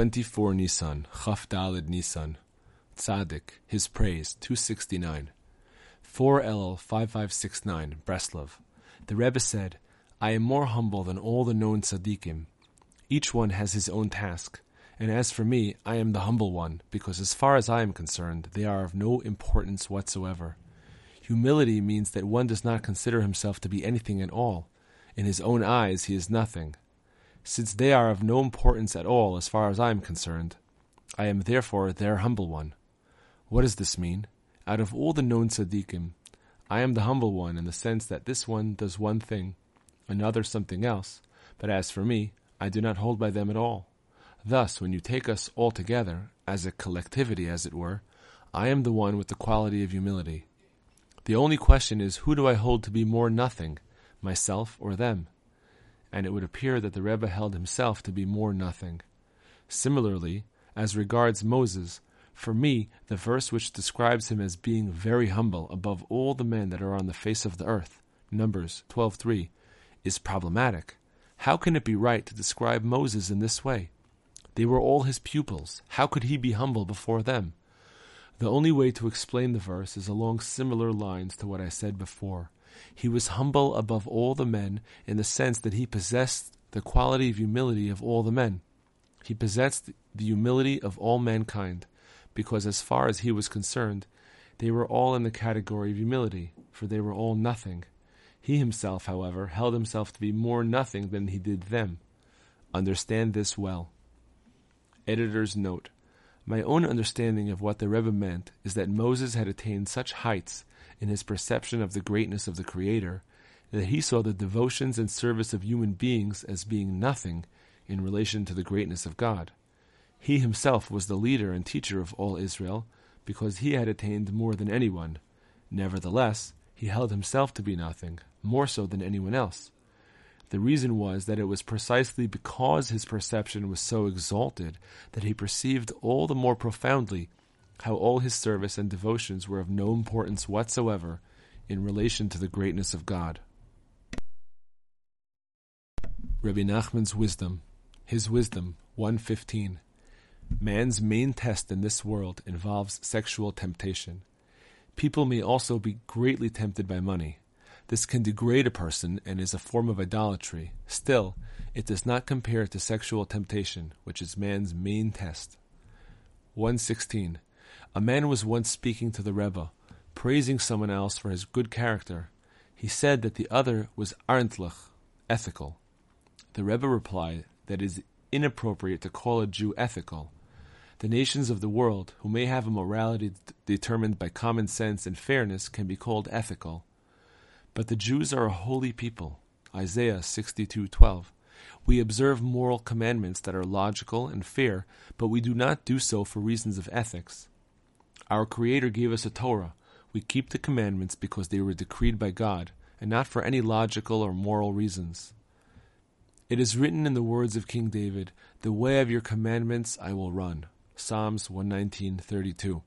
24 Nisan, Chaf Dalid Nisan, Tzaddik, His Praise, 269. 4L 5569, Breslov. The Rebbe said, I am more humble than all the known tzaddikim. Each one has his own task, and as for me, I am the humble one, because as far as I am concerned, they are of no importance whatsoever. Humility means that one does not consider himself to be anything at all. In his own eyes, he is nothing. Since they are of no importance at all as far as I am concerned, I am therefore their humble one. What does this mean? Out of all the known tzaddikim, I am the humble one in the sense that this one does one thing, another something else, but as for me, I do not hold by them at all. Thus, when you take us all together, as a collectivity as it were, I am the one with the quality of humility. The only question is, who do I hold to be more nothing, myself or them? And it would appear that the Rebbe held himself to be more nothing. Similarly, as regards Moses, for me, the verse which describes him as being very humble above all the men that are on the face of the earth, Numbers 12.3, is problematic. How can it be right to describe Moses in this way? They were all his pupils. How could he be humble before them? The only way to explain the verse is along similar lines to what I said before. He was humble above all the men in the sense that he possessed the quality of humility of all the men. He possessed the humility of all mankind, because as far as he was concerned, they were all in the category of humility, for they were all nothing. He himself, however, held himself to be more nothing than he did them. Understand this well. Editor's note. My own understanding of what the Rebbe meant is that Moses had attained such heights in his perception of the greatness of the Creator that he saw the devotions and service of human beings as being nothing in relation to the greatness of God. He himself was the leader and teacher of all Israel because he had attained more than anyone. Nevertheless, he held himself to be nothing, more so than anyone else. The reason was that it was precisely because his perception was so exalted that he perceived all the more profoundly how all his service and devotions were of no importance whatsoever in relation to the greatness of God. Rabbi Nachman's wisdom, his wisdom, 115. Man's main test in this world involves sexual temptation. People may also be greatly tempted by money. This can degrade a person and is a form of idolatry. Still, it does not compare to sexual temptation, which is man's main test. 116. A man was once speaking to the Rebbe, praising someone else for his good character. He said that the other was arntlich, ethical. The Rebbe replied that it is inappropriate to call a Jew ethical. The nations of the world, who may have a morality determined by common sense and fairness, can be called ethical. But the Jews are a holy people. Isaiah 62:12. We observe moral commandments that are logical and fair, but we do not do so for reasons of ethics. Our Creator gave us a Torah. We keep the commandments because they were decreed by God, and not for any logical or moral reasons. It is written in the words of King David, "The way of your commandments I will run." Psalms 119:32.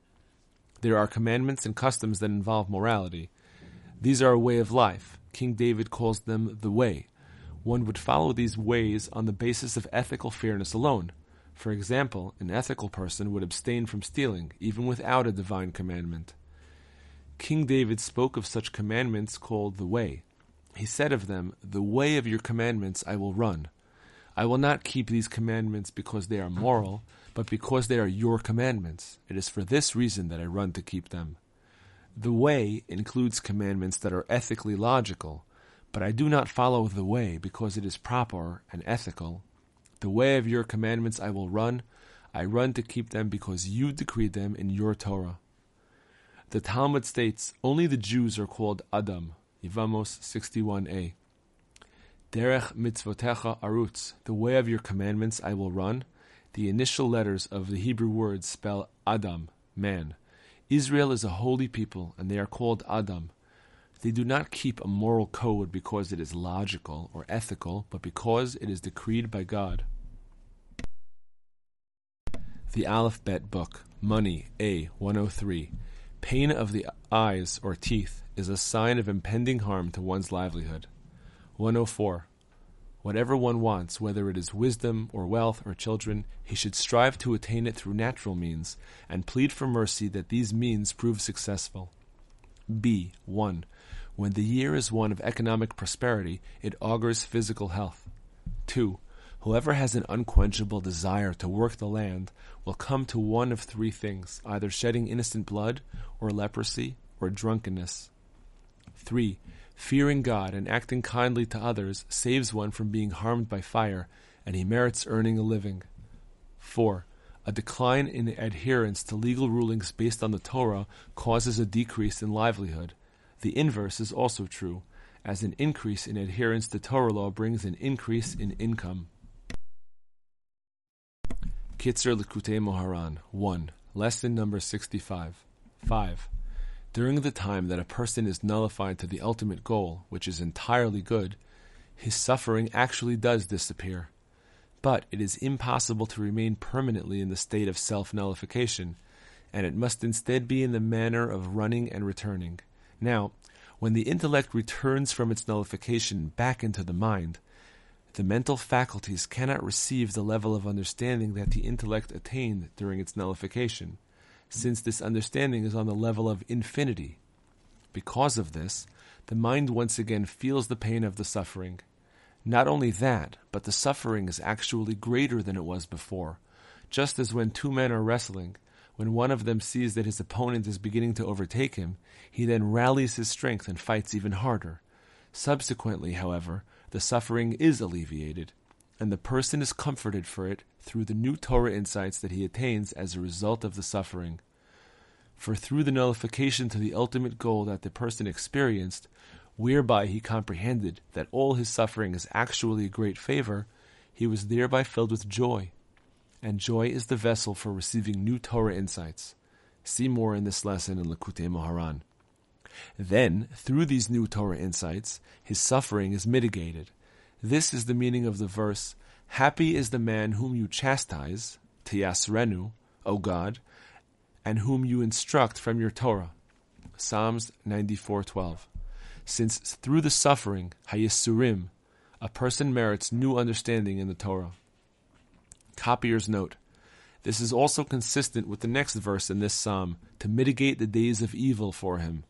There are commandments and customs that involve morality. These are a way of life. King David calls them the way. One would follow these ways on the basis of ethical fairness alone. For example, an ethical person would abstain from stealing, even without a divine commandment. King David spoke of such commandments called the way. He said of them, The way of your commandments I will run. I will not keep these commandments because they are moral, but because they are your commandments. It is for this reason that I run to keep them. The way includes commandments that are ethically logical, but I do not follow the way because it is proper and ethical. The way of your commandments I will run. I run to keep them because you decreed them in your Torah. The Talmud states only the Jews are called Adam, Yevamos 61a. Derech mitzvotecha arutz, the way of your commandments I will run. The initial letters of the Hebrew word spell Adam, man. Israel is a holy people, and they are called Adam. They do not keep a moral code because it is logical or ethical, but because it is decreed by God. The Aleph-Bet book, Money, A, 103. Pain of the eyes or teeth is a sign of impending harm to one's livelihood. 104. Whatever one wants, whether it is wisdom or wealth or children, he should strive to attain it through natural means, and plead for mercy that these means prove successful. B. 1. When the year is one of economic prosperity, it augurs physical health. 2. Whoever has an unquenchable desire to work the land will come to one of three things either shedding innocent blood, or leprosy, or drunkenness. 3. Fearing God and acting kindly to others saves one from being harmed by fire, and he merits earning a living. 4. A decline in adherence to legal rulings based on the Torah causes a decrease in livelihood. The inverse is also true, as an increase in adherence to Torah law brings an increase in income. Kitzur Likutei Moharan 1. Lesson number 65. 5. During the time that a person is nullified to the ultimate goal, which is entirely good, his suffering actually does disappear. But it is impossible to remain permanently in the state of self nullification, and it must instead be in the manner of running and returning. Now, when the intellect returns from its nullification back into the mind, the mental faculties cannot receive the level of understanding that the intellect attained during its nullification since this understanding is on the level of infinity. Because of this, the mind once again feels the pain of the suffering. Not only that, but the suffering is actually greater than it was before. Just as when two men are wrestling, when one of them sees that his opponent is beginning to overtake him, he then rallies his strength and fights even harder. Subsequently, however, the suffering is alleviated, and the person is comforted for it through the new Torah insights that he attains as a result of the suffering. For through the nullification to the ultimate goal that the person experienced, whereby he comprehended that all his suffering is actually a great favor, he was thereby filled with joy. And joy is the vessel for receiving new Torah insights. See more in this lesson in Likutei Moharan. Then, through these new Torah insights, his suffering is mitigated. This is the meaning of the verse, Happy is the man whom you chastise, Tiyasrenu, O God, and whom you instruct from your Torah. Psalms 94:12. Since through the suffering, Hayisurim, a person merits new understanding in the Torah. Copier's note. This is also consistent with the next verse in this psalm, to mitigate the days of evil for him.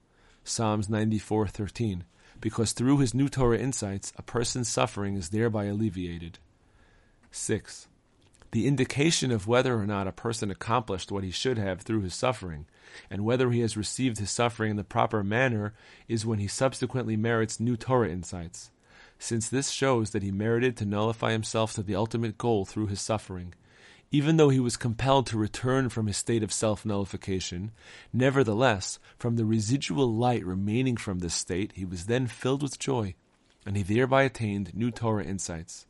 Psalms 94:13, because through his new Torah insights, a person's suffering is thereby alleviated. 6. The indication of whether or not a person accomplished what he should have through his suffering, and whether he has received his suffering in the proper manner, is when he subsequently merits new Torah insights, since this shows that he merited to nullify himself to the ultimate goal through his suffering. Even though he was compelled to return from his state of self nullification, nevertheless, from the residual light remaining from this state, he was then filled with joy, and he thereby attained new Torah insights.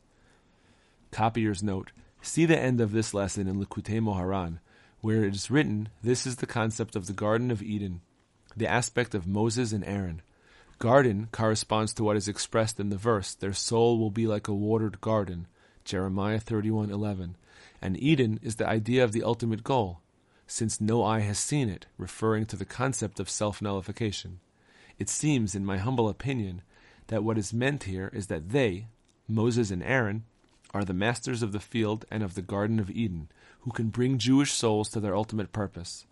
Copier's note. See the end of this lesson in Likutei Moharan, where it is written, This is the concept of the Garden of Eden, the aspect of Moses and Aaron. Garden corresponds to what is expressed in the verse, Their soul will be like a watered garden, Jeremiah 31:11. And Eden is the idea of the ultimate goal, since no eye has seen it, referring to the concept of self-nullification. It seems, in my humble opinion, that what is meant here is that they, Moses and Aaron, are the masters of the field and of the Garden of Eden, who can bring Jewish souls to their ultimate purpose.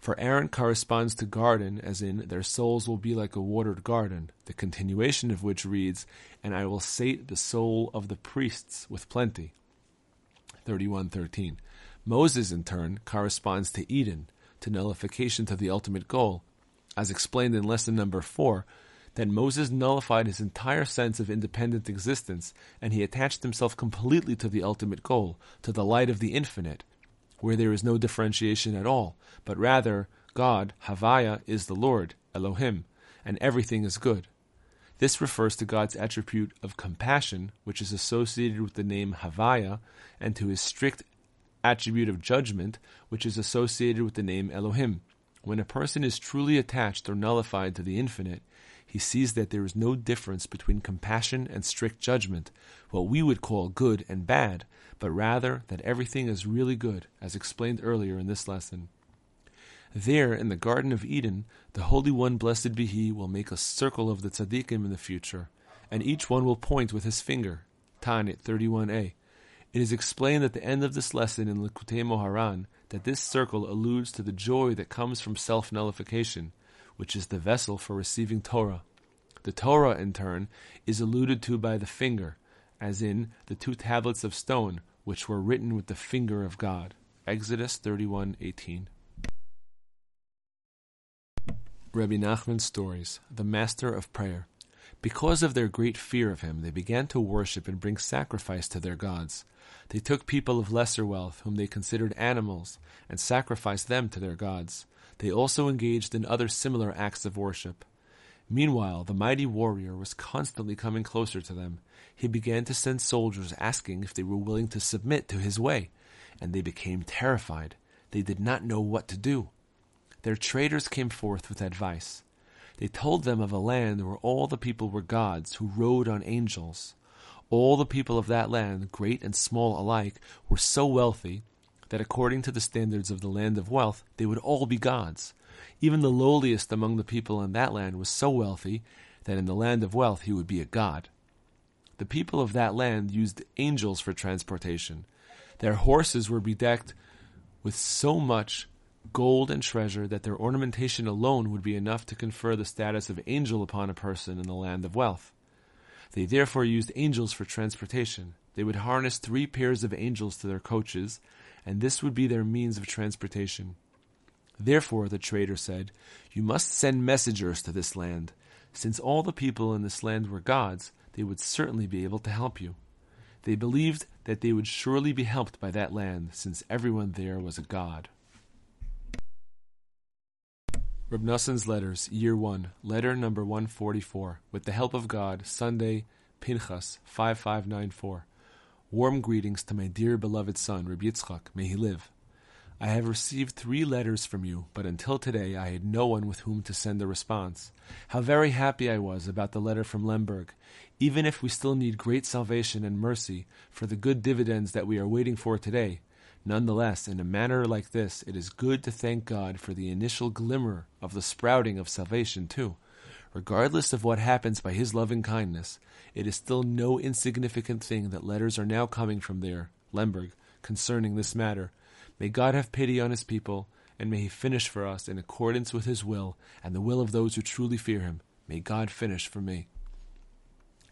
For Aaron corresponds to garden, as in, their souls will be like a watered garden, the continuation of which reads, And I will sate the soul of the priests with plenty. 31.13. Moses, in turn, corresponds to Eden, to nullification to the ultimate goal. As explained in lesson number 4, that Moses nullified his entire sense of independent existence and he attached himself completely to the ultimate goal, to the light of the infinite, where there is no differentiation at all, but rather God, Havaya, is the Lord, Elohim, and everything is good. This refers to God's attribute of compassion, which is associated with the name Havaya, and to his strict attribute of judgment, which is associated with the name Elohim. When a person is truly attached or nullified to the infinite, he sees that there is no difference between compassion and strict judgment, what we would call good and bad, but rather that everything is really good, as explained earlier in this lesson. There, in the Garden of Eden, the Holy One, blessed be He, will make a circle of the tzaddikim in the future, and each one will point with his finger. Taanit 31a. It is explained at the end of this lesson in Likutei Moharan that this circle alludes to the joy that comes from self nullification, which is the vessel for receiving Torah. The Torah, in turn, is alluded to by the finger, as in the two tablets of stone, which were written with the finger of God. Exodus 31:18. Rabbi Nachman's stories, the master of prayer. Because of their great fear of him, they began to worship and bring sacrifice to their gods. They took people of lesser wealth, whom they considered animals, and sacrificed them to their gods. They also engaged in other similar acts of worship. Meanwhile, the mighty warrior was constantly coming closer to them. He began to send soldiers asking if they were willing to submit to his way, and they became terrified. They did not know what to do. Their traders came forth with advice. They told them of a land where all the people were gods who rode on angels. All the people of that land, great and small alike, were so wealthy that according to the standards of the land of wealth, they would all be gods. Even the lowliest among the people in that land was so wealthy that in the land of wealth he would be a god. The people of that land used angels for transportation. Their horses were bedecked with so much gold and treasure that their ornamentation alone would be enough to confer the status of angel upon a person in the land of wealth. They therefore used angels for transportation. They would harness three pairs of angels to their coaches, and this would be their means of transportation. Therefore, the trader said, You must send messengers to this land. Since all the people in this land were gods, they would certainly be able to help you. They believed that they would surely be helped by that land, since everyone there was a god. Reb Noson's Letters, Year 1, Letter number 144, with the help of God, Sunday, Pinchas, 5594. Warm greetings to my dear beloved son, Reb Yitzchak, may he live. I have received three letters from you, but until today I had no one with whom to send a response. How very happy I was about the letter from Lemberg. Even if we still need great salvation and mercy for the good dividends that we are waiting for today, Nonetheless, in a manner like this, it is good to thank God for the initial glimmer of the sprouting of salvation, too. Regardless of what happens by His loving kindness, it is still no insignificant thing that letters are now coming from there, Lemberg, concerning this matter. May God have pity on His people, and may He finish for us in accordance with His will and the will of those who truly fear Him. May God finish for me.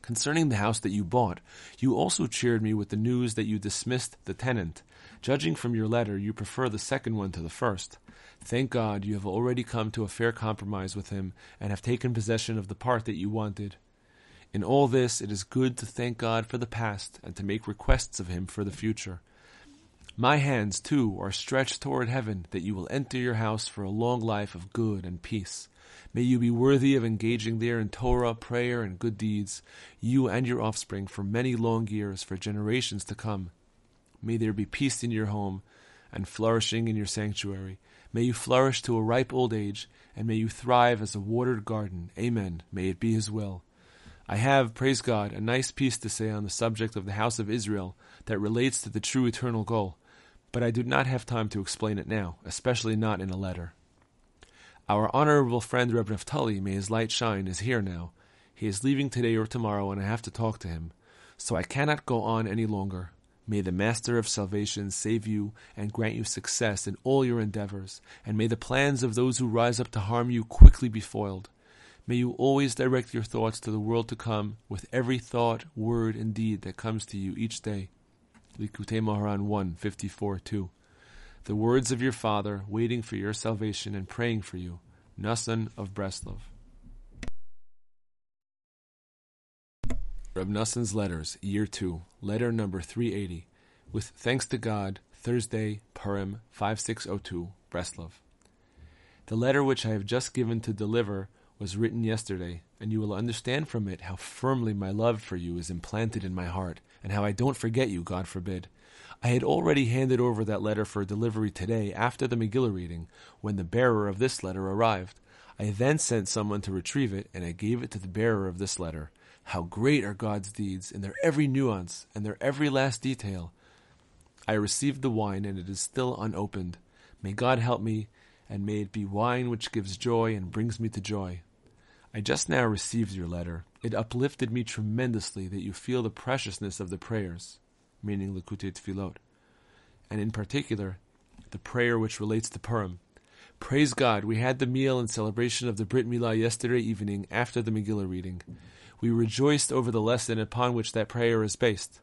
Concerning the house that you bought, you also cheered me with the news that you dismissed the tenant. Judging from your letter, you prefer the second one to the first. Thank God you have already come to a fair compromise with him and have taken possession of the part that you wanted. In all this, it is good to thank God for the past and to make requests of him for the future. My hands, too, are stretched toward heaven that you will enter your house for a long life of good and peace. May you be worthy of engaging there in Torah, prayer, and good deeds, you and your offspring, for many long years, for generations to come. May there be peace in your home and flourishing in your sanctuary. May you flourish to a ripe old age, and may you thrive as a watered garden. Amen. May it be His will. I have, praise God, a nice piece to say on the subject of the house of Israel that relates to the true eternal goal, but I do not have time to explain it now, especially not in a letter. Our honorable friend Reb Naftali, may his light shine, is here now. He is leaving today or tomorrow, and I have to talk to him. So I cannot go on any longer. May the Master of salvation save you and grant you success in all your endeavors, and may the plans of those who rise up to harm you quickly be foiled. May you always direct your thoughts to the world to come with every thought, word, and deed that comes to you each day. Likutei Moharan 1, 54, 2. The words of your Father, waiting for your salvation and praying for you. Nasan of Breslov. Reb Noson's Letters, Year 2, Letter number 380, with thanks to God, Thursday, Purim, 5602, Breslov. The letter which I have just given to deliver was written yesterday, and you will understand from it how firmly my love for you is implanted in my heart, and how I don't forget you, God forbid. I had already handed over that letter for delivery today after the Megillah reading, when the bearer of this letter arrived. I then sent someone to retrieve it, and I gave it to the bearer of this letter. How great are God's deeds in their every nuance and their every last detail. I received the wine, and it is still unopened. May God help me, and may it be wine which gives joy and brings me to joy. I just now received your letter, It uplifted me tremendously that you feel the preciousness of the prayers, meaning Likutei Tfilot, and in particular, the prayer which relates to Purim. Praise God, we had the meal in celebration of the Brit Milah yesterday evening after the Megillah reading. We rejoiced over the lesson upon which that prayer is based.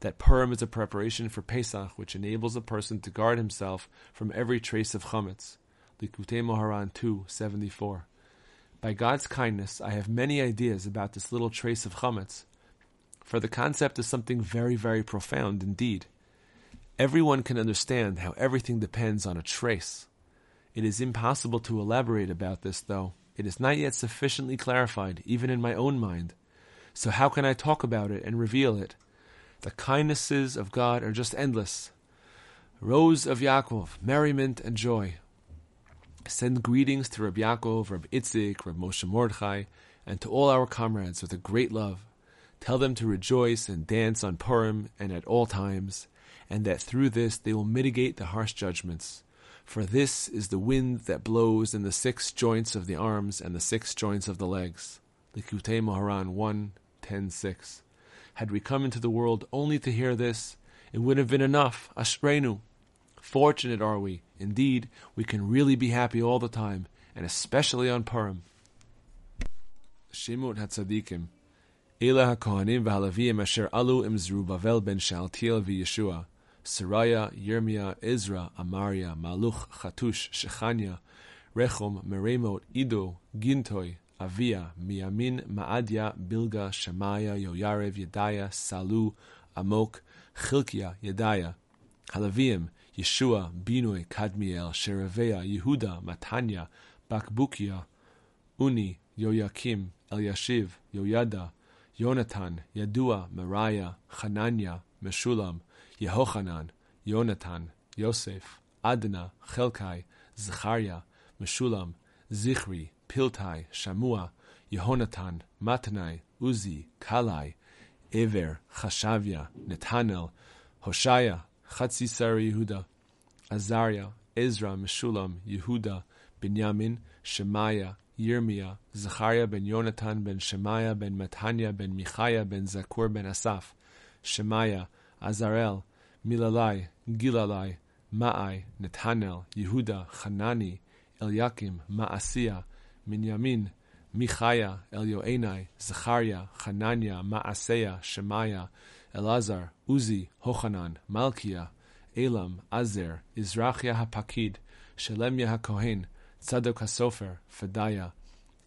That Purim is a preparation for Pesach, which enables a person to guard himself from every trace of chametz. Likutei Moharan 274. By God's kindness, I have many ideas about this little trace of chametz, for the concept is something very, very profound indeed. Everyone can understand how everything depends on a trace. It is impossible to elaborate about this, though. It is not yet sufficiently clarified, even in my own mind. So how can I talk about it and reveal it? The kindnesses of God are just endless. Rose of Yaakov, merriment and joy. Send greetings to Reb Yaakov, Reb Itzik, Reb Moshe Mordechai, and to all our comrades with a great love. Tell them to rejoice and dance on Purim and at all times, and that through this they will mitigate the harsh judgments. For this is the wind that blows in the six joints of the arms and the six joints of the legs. Likutei Moharan 1, 10, 6. Had we come into the world only to hear this, it would have been enough. Ashreinu. Fortunate are we. Indeed, we can really be happy all the time, and especially on Purim. Shemot HaTzadikim Elah HaKohanim v'Halavim asher alu im Zerubbabel ben Shaltiel v'Yeshua Seraya, Yirmiyah, Ezra, Amaria, Maluch, Chatush, Shechania, Rechom, Meremot, Ido, Gintoy, אביה, מימין מעדיה, בלגה, שמעיה, יוירב, ידיה, סלו, עמוק, חלקיה, ידיה. הלווים, ישוע, בינוי, קדמיאל, שרביה, יהודה, מתניה, בקבוקיה, אוני, יויקים, אלישיב, יוידע, יונתן, ידוע, מריה, חנניה, משולם, יהוחנן, יונתן, יוסף, עדנה, חלקי, זכריה, משולם, זכרי, Piltai, Shamua, Yehonatan, Matnai, Uzi, Kalai, Ever, Chashavia, Netanel, Hoshaya, Chatzisar Yehuda, Azariah, Ezra, Meshulam, Yehuda, Binyamin, Shemaiah, Yirmiyah, Zechariah ben Yonatan ben Shemaiah ben Matanya ben Michaya ben Zakur ben Asaph, Shemaiah, Azarel, Milalai, Gilalai, Ma'ai, Netanel, Yehuda, Hanani, Eliakim, Ma'asiya, מנימין, מיכאיה, מיכיה, אליוענאי, זכריה, חנניה, מעשיה, שמעיה, אלעזר, עוזי, הוחנן, מלכיה, אילם, עזר, אזרחיה הפקיד, שלמיה הכהן, צדוק הסופר, פדיה,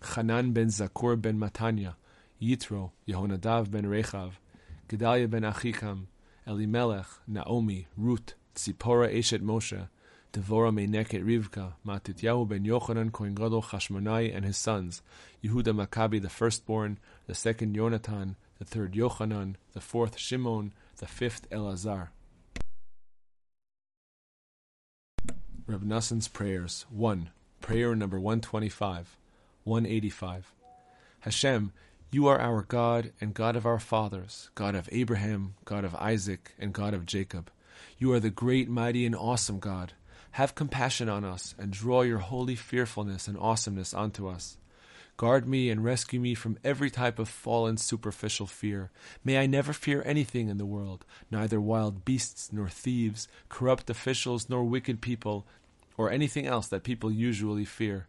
חנן בן זכור בן מתניה, יתרו, יהונדב בן רחב, גדליה בן אחיקם, אלימלך, נעמי, רות, ציפורה אשת משה, Devorah Meineket Rivka, Matityahu ben Yochanan Kohen Gadol Chashmonai and his sons, Yehuda Maccabi the firstborn, the second Yonatan, the third Yochanan, the fourth Shimon, the fifth Elazar. Reb Nassan's prayers. 1. Prayer number 125. 185. Hashem, you are our God and God of our fathers, God of Abraham, God of Isaac, and God of Jacob. You are the great, mighty, and awesome God. Have compassion on us and draw your holy fearfulness and awesomeness onto us. Guard me and rescue me from every type of fallen superficial fear. May I never fear anything in the world, neither wild beasts, nor thieves, corrupt officials, nor wicked people, or anything else that people usually fear.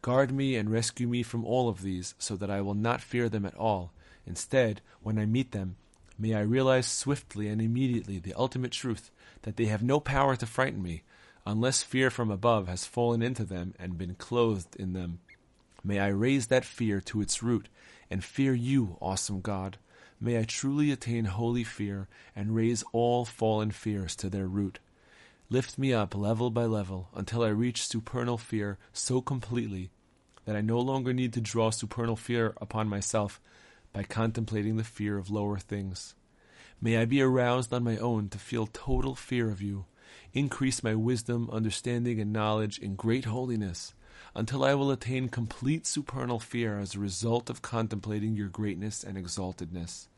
Guard me and rescue me from all of these, so that I will not fear them at all. Instead, when I meet them, may I realize swiftly and immediately the ultimate truth that they have no power to frighten me, unless fear from above has fallen into them and been clothed in them. May I raise that fear to its root and fear you, awesome God. May I truly attain holy fear and raise all fallen fears to their root. Lift me up level by level until I reach supernal fear so completely that I no longer need to draw supernal fear upon myself by contemplating the fear of lower things. May I be aroused on my own to feel total fear of you. Increase my wisdom, understanding, and knowledge in great holiness until I will attain complete supernal fear as a result of contemplating your greatness and exaltedness.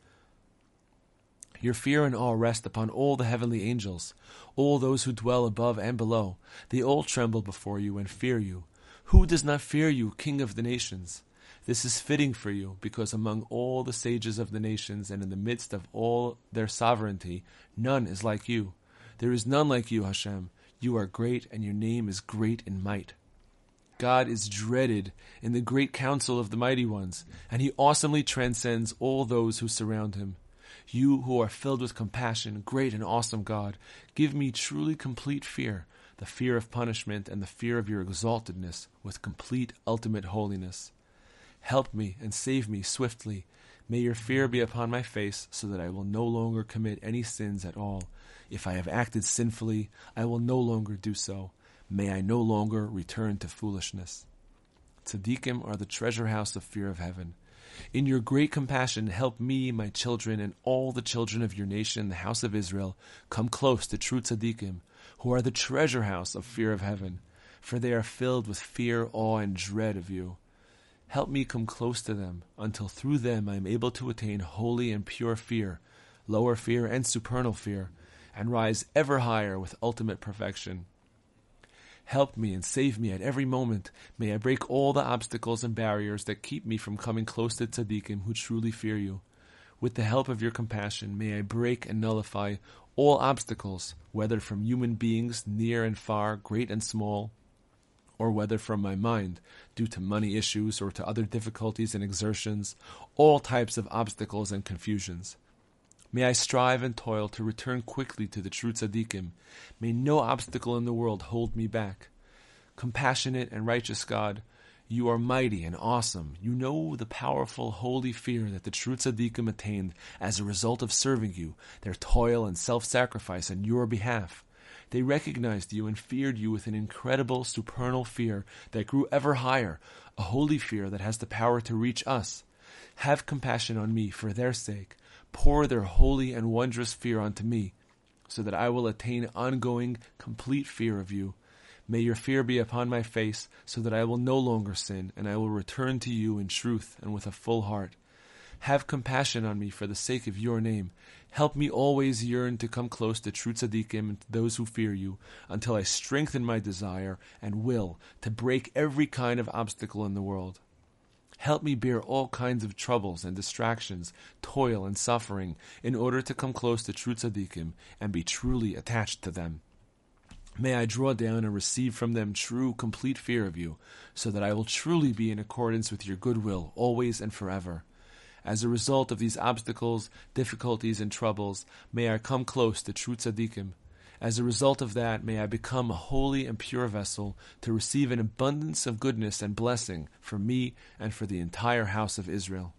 Your fear and awe rest upon all the heavenly angels, all those who dwell above and below. They all tremble before you and fear you. Who does not fear you, King of the nations? This is fitting for you, because among all the sages of the nations and in the midst of all their sovereignty, none is like you. There is none like you, Hashem. You are great, and your name is great in might. God is dreaded in the great council of the mighty ones, and he awesomely transcends all those who surround him. You who are filled with compassion, great and awesome God, give me truly complete fear, the fear of punishment and the fear of your exaltedness, with complete ultimate holiness. Help me and save me swiftly. May your fear be upon my face, so that I will no longer commit any sins at all. If I have acted sinfully, I will no longer do so. May I no longer return to foolishness. Tzaddikim are the treasure house of fear of heaven. In your great compassion, help me, my children, and all the children of your nation, the house of Israel, come close to true tzaddikim, who are the treasure house of fear of heaven, for they are filled with fear, awe, and dread of you. Help me come close to them, until through them I am able to attain holy and pure fear, lower fear and supernal fear, and rise ever higher with ultimate perfection. Help me and save me at every moment. May I break all the obstacles and barriers that keep me from coming close to tzaddikim who truly fear you. With the help of your compassion, may I break and nullify all obstacles, whether from human beings near and far, great and small, or whether from my mind, due to money issues or to other difficulties and exertions, all types of obstacles and confusions. May I strive and toil to return quickly to the true tzaddikim. May no obstacle in the world hold me back. Compassionate and righteous God, you are mighty and awesome. You know the powerful, holy fear that the true tzaddikim attained as a result of serving you, their toil and self-sacrifice on your behalf. They recognized you and feared you with an incredible supernal fear that grew ever higher, a holy fear that has the power to reach us. Have compassion on me for their sake. Pour their holy and wondrous fear onto me, so that I will attain ongoing, complete fear of you. May your fear be upon my face, so that I will no longer sin, and I will return to you in truth and with a full heart. Have compassion on me for the sake of your name. Help me always yearn to come close to true tzaddikim and to those who fear you, until I strengthen my desire and will to break every kind of obstacle in the world. Help me bear all kinds of troubles and distractions, toil and suffering, in order to come close to true tzaddikim and be truly attached to them. May I draw down and receive from them true, complete fear of you, so that I will truly be in accordance with your goodwill, always and forever. As a result of these obstacles, difficulties, and troubles, may I come close to true tzaddikim. As a result of that, may I become a holy and pure vessel to receive an abundance of goodness and blessing for me and for the entire house of Israel.